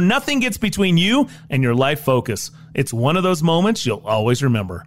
nothing gets between you and your life focus. It's one of those moments you'll always remember.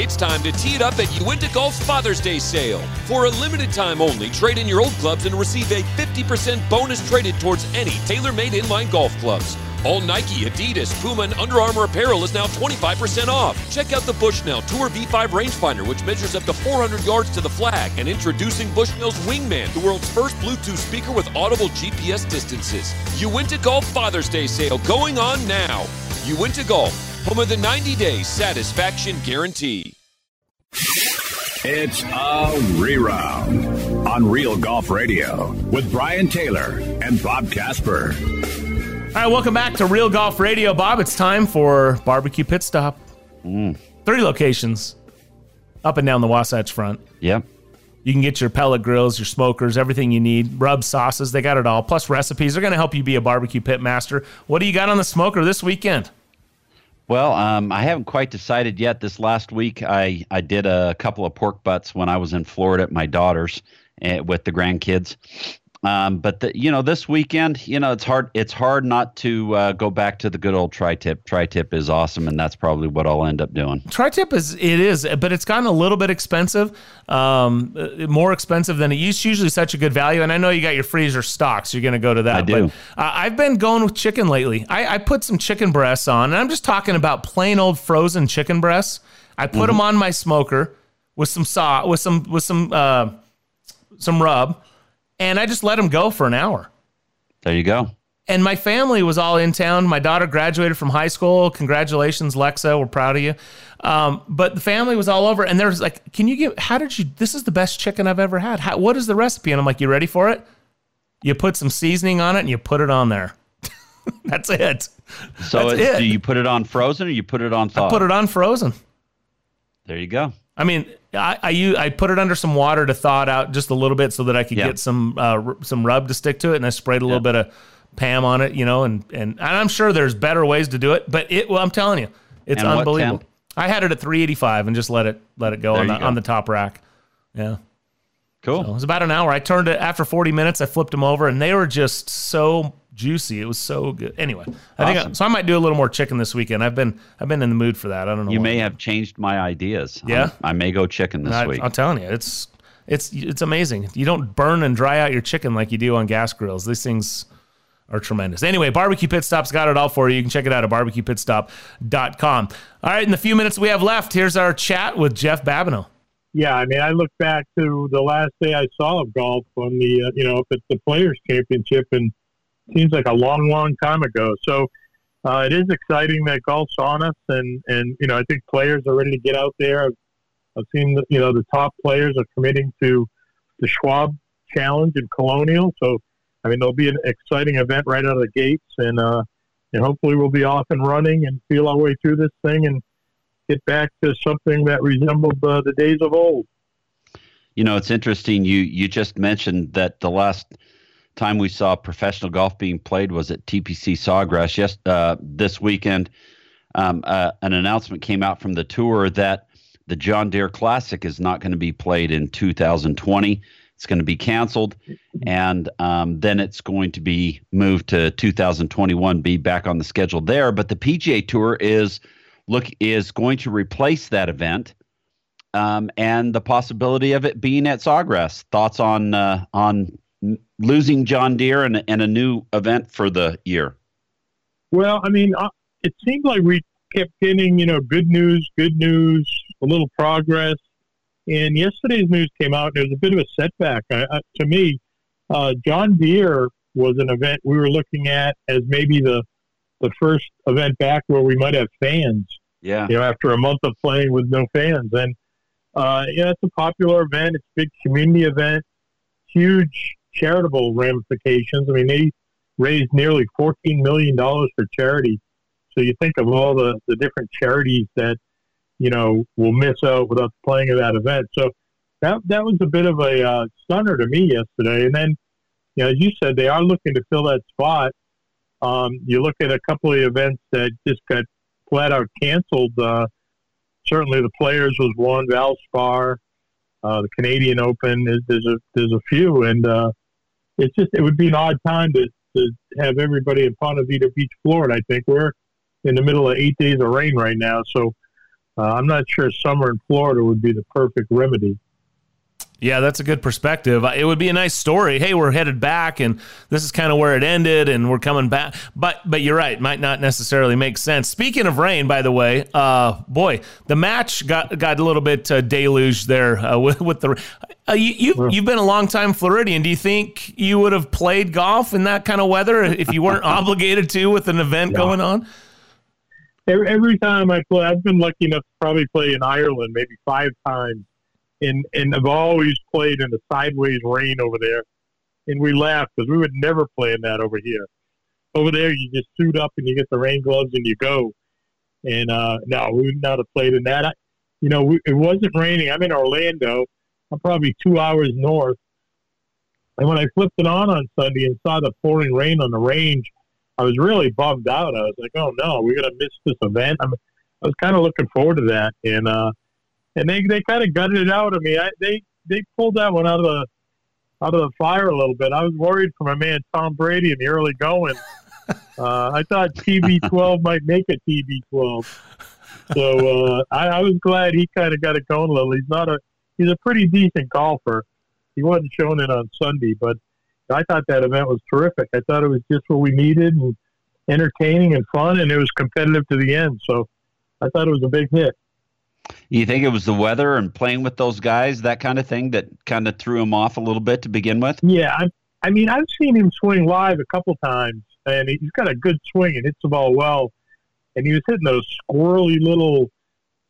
It's time to tee it up at Uinta Golf Father's Day sale. For a limited time only, trade in your old clubs and receive a 50% bonus traded towards any TaylorMade inline golf clubs. All Nike, Adidas, Puma, and Under Armour apparel is now 25% off. Check out the Bushnell Tour V5 rangefinder, which measures up to 400 yards to the flag. And introducing Bushnell's Wingman, the world's first Bluetooth speaker with audible GPS distances. Uinta Golf Father's Day sale going on now. Uinta Golf, home of the 90 day satisfaction guarantee. It's a reround on Real Golf Radio with Brian Taylor and Bob Casper. All right, welcome back to Real Golf Radio, Bob. It's time for barbecue pit stop. Mm. Three locations up and down the Wasatch Front. Yep. You can get your pellet grills, your smokers, everything you need, rub sauces. They got it all. Plus recipes. They're going to help you be a barbecue pit master. What do you got on the smoker this weekend? Well, um, I haven't quite decided yet. This last week, I, I did a couple of pork butts when I was in Florida at my daughter's uh, with the grandkids. Um, but the, you know, this weekend, you know, it's hard. It's hard not to uh, go back to the good old tri-tip. Tri-tip is awesome, and that's probably what I'll end up doing. Tri-tip is it is, but it's gotten a little bit expensive, um, uh, more expensive than it used. Usually, such a good value. And I know you got your freezer stocks. So you're going to go to that. I do. But, uh, I've been going with chicken lately. I, I, put some chicken breasts on, and I'm just talking about plain old frozen chicken breasts. I put mm-hmm. them on my smoker with some saw with some with some uh, some rub and I just let him go for an hour. There you go. And my family was all in town. My daughter graduated from high school. Congratulations, Lexa. We're proud of you. Um, but the family was all over, and there's like, "Can you give? How did you? This is the best chicken I've ever had. How, what is the recipe?" And I'm like, "You ready for it? You put some seasoning on it, and you put it on there. (laughs) That's it. So That's it. do you put it on frozen or you put it on thawed? I put it on frozen. There you go. I mean, I, I I put it under some water to thaw it out just a little bit so that I could get some uh, some rub to stick to it, and I sprayed a little bit of Pam on it, you know, and, and and I'm sure there's better ways to do it, but it well, I'm telling you, it's and unbelievable. I had it at 385 and just let it let it go on the go. on the top rack. Yeah. Cool. So it was about an hour. I turned it after 40 minutes. I flipped them over, and they were just so juicy. It was so good. Anyway, I awesome. think I, so. I might do a little more chicken this weekend. I've been I've been in the mood for that. I don't know. You may have changed my ideas. Yeah, I'm, i may go chicken this I, week. I'm telling you, it's it's it's amazing. You don't burn and dry out your chicken like you do on gas grills. These things are tremendous. Anyway, Barbecue Pit Stop's got it all for you. You can check it out at barbecuepitstop.com. All right, in the few minutes we have left, here's our chat with Jeff Babineau. Yeah, I mean, I look back to the last day I saw of golf on the, uh, you know, at the Players Championship, and seems like a long, long time ago. So uh, it is exciting that golf's on us, and and you know I think players are ready to get out there. I've, I've seen the, you know the top players are committing to the Schwab Challenge in Colonial, so I mean there'll be an exciting event right out of the gates, and uh, and hopefully we'll be off and running and feel our way through this thing and get back to something that resembled uh, the days of old. You know, it's interesting. You you just mentioned that the last time we saw professional golf being played was at TPC Sawgrass. Yes, uh, this weekend, um, uh, an announcement came out from the tour that the John Deere Classic is not going to be played in 2020. It's going to be canceled, and um, then it's going to be moved to 2021. Be back on the schedule there, but the PGA Tour is look is going to replace that event. Um, and the possibility of it being at Sawgrass. Thoughts on uh, on losing John Deere and, and a new event for the year? Well, I mean, uh, it seemed like we kept getting, you know, good news, good news, a little progress. And yesterday's news came out, and it was a bit of a setback uh, uh, to me. Uh, John Deere was an event we were looking at as maybe the the first event back where we might have fans. Yeah. You know, after a month of playing with no fans, and uh, yeah, it's a popular event. It's a big community event, huge charitable ramifications. I mean, they raised nearly fourteen million dollars for charity. So you think of all the the different charities that you know will miss out without the playing at that event. So that that was a bit of a uh, stunner to me yesterday. And then, you know, as you said, they are looking to fill that spot. Um, you look at a couple of events that just got flat out canceled. Uh, certainly, the Players was one. Valspar, uh, the Canadian Open. There's, there's a there's a few, and uh, it's just it would be an odd time to to have everybody in Ponte Vedra Beach, Florida. I think we're in the middle of eight days of rain right now, so uh, I'm not sure summer in Florida would be the perfect remedy. Yeah, that's a good perspective. It would be a nice story. Hey, we're headed back, and this is kind of where it ended, and we're coming back. But but you're right, might not necessarily make sense. Speaking of rain, by the way, uh, boy, the match got got a little bit uh, deluged there uh, (laughs) with, with the. Uh, you, you've, you've been a long time Floridian. Do you think you would have played golf in that kind of weather if you weren't (laughs) obligated to with an event yeah. going on? Every, every time I play, I've been lucky enough to probably play in Ireland maybe five times and and I've always played in the sideways rain over there. And we laugh because we would never play in that over here. Over there, you just suit up and you get the rain gloves and you go. And uh, no, we would not have played in that. I, you know, we, it wasn't raining. I'm in Orlando. I'm probably two hours north. And when I flipped it on on Sunday and saw the pouring rain on the range, I was really bummed out. I was like, "Oh no, we're gonna miss this event." I'm, I was kind of looking forward to that, and uh, and they they kind of gutted it out of me. I, they they pulled that one out of the out of the fire a little bit. I was worried for my man Tom Brady in the early going. (laughs) Uh, I thought TB12 might make a TB12, so uh, I, I was glad he kind of got it going a little. He's not a he's a pretty decent golfer. He wasn't showing it on Sunday, but I thought that event was terrific. I thought it was just what we needed and entertaining and fun, and it was competitive to the end. So I thought it was a big hit. You think it was the weather and playing with those guys, that kind of thing, that kind of threw him off a little bit to begin with? Yeah, I, I mean, I've seen him swing live a couple times, and he's got a good swing and hits the ball well. And he was hitting those squirrely little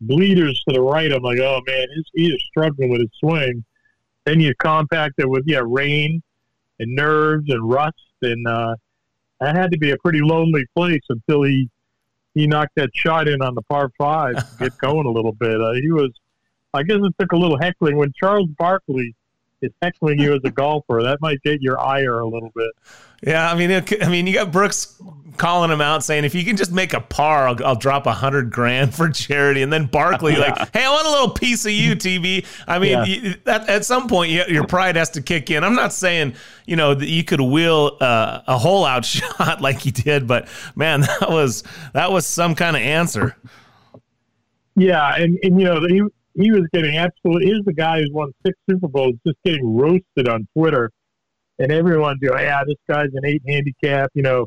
bleeders to the right. I'm like, oh man, he is struggling with his swing. Then you compact it with yeah, rain and nerves and rust, and uh, that had to be a pretty lonely place until he he knocked that shot in on the par five, get (laughs) going a little bit. Uh, he was, I guess it took a little heckling. When Charles Barkley is heckling you as a golfer, that might get your ire a little bit. Yeah, I mean, it, I mean, you got Brooks calling him out, saying, "If you can just make a par, I'll, I'll drop a hundred grand for charity." And then Barkley, (laughs) yeah. like, "Hey, I want a little piece of you, TB." I mean, yeah. you, at, at, some point, you, your pride has to kick in. I'm not saying you know that you could wheel uh, a hole out (laughs) shot like he did, but man, that was that was some kind of answer. Yeah, and, and you know he he was getting absolutely. He's the guy who's won six Super Bowls, just getting roasted on Twitter and everyone go, yeah, this guy's an eight handicap. You know,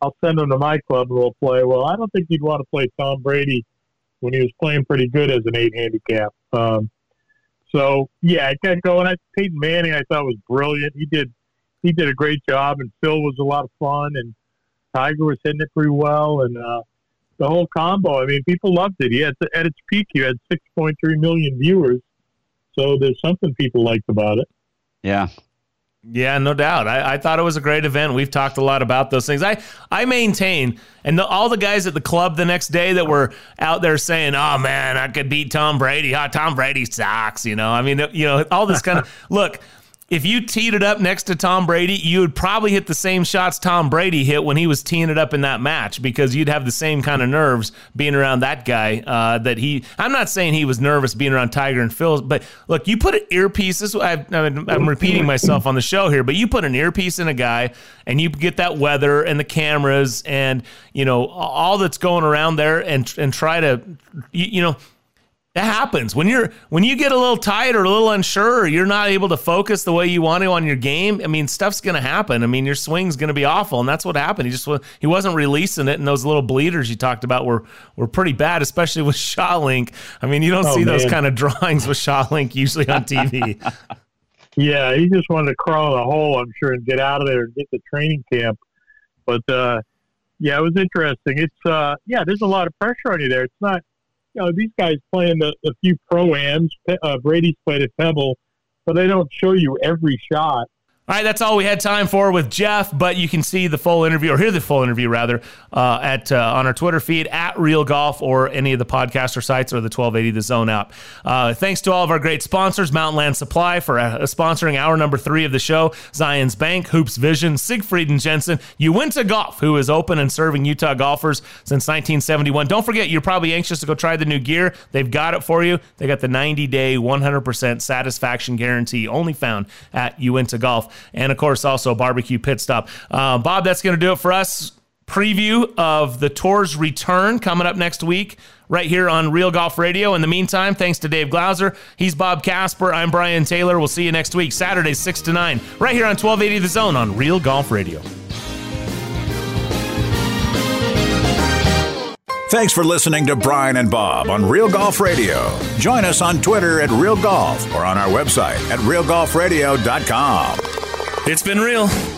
I'll send him to my club and we'll play. Well, I don't think you'd want to play Tom Brady when he was playing pretty good as an eight handicap. Um, so yeah, it got going. I, Peyton Manning, I thought was brilliant. He did he did a great job, and Phil was a lot of fun, and Tiger was hitting it pretty well, and uh, the whole combo. I mean, people loved it. He had at its peak, you had six point three million viewers. So there's something people liked about it. Yeah, yeah, no doubt. I, I, thought it was a great event. We've talked a lot about those things. I, I maintain, and the, all the guys at the club the next day that were out there saying, "Oh man, I could beat Tom Brady. Oh, Tom Brady sucks." You know, I mean, you know, all this kind of (laughs) look if you teed it up next to Tom Brady, you would probably hit the same shots Tom Brady hit when he was teeing it up in that match because you'd have the same kind of nerves being around that guy. Uh, that he, I'm not saying he was nervous being around Tiger and Phil, but look, you put an earpiece. This, I, I'm repeating myself on the show here, but you put an earpiece in a guy, and you get that weather and the cameras and you know all that's going around there, and and try to, you, you know That happens when you're when you get a little tired or a little unsure, or you're not able to focus the way you want to on your game. I mean, stuff's going to happen. I mean, your swing's going to be awful, and that's what happened. He just he wasn't releasing it, and those little bleeders you talked about were were pretty bad, especially with (laughs) ShotLink. I mean, you don't oh, see man. those kind of drawings with ShotLink usually on TV. (laughs) yeah, he just wanted to crawl in a hole, I'm sure, and get out of there and get to training camp. But uh, yeah, it was interesting. It's uh, yeah, there's a lot of pressure on you there. It's not these guys playing the few pro-ams. Uh, Brady's played at Pebble, but they don't show you every shot. All right, that's all we had time for with Jeff, but you can see the full interview, or hear the full interview rather, uh, at uh, on our Twitter feed at Real Golf or any of the podcaster sites or the 1280 The Zone app. Uh, thanks to all of our great sponsors, Mountain Land Supply for uh, sponsoring our number three of the show, Zions Bank, Hoopes Vision, Siegfried and Jensen, Uinta Golf, who is open and serving Utah golfers since 1971. Don't forget, you're probably anxious to go try the new gear. They've got it for you. They got the 90 day, 100% satisfaction guarantee, only found at Uinta Golf and of course also barbecue pit stop. Uh, Bob, that's going to do it for us. Preview of the tour's return coming up next week right here on Real Golf Radio. In the meantime, thanks to Dave Glauser. He's Bob Casper. I'm Brian Taylor. We'll see you next week, Saturday, 6 to 9, right here on 1280 The Zone on Real Golf Radio. Thanks for listening to Brian and Bob on Real Golf Radio. Join us on Twitter at Real Golf or on our website at realgolfradio.com. It's been real.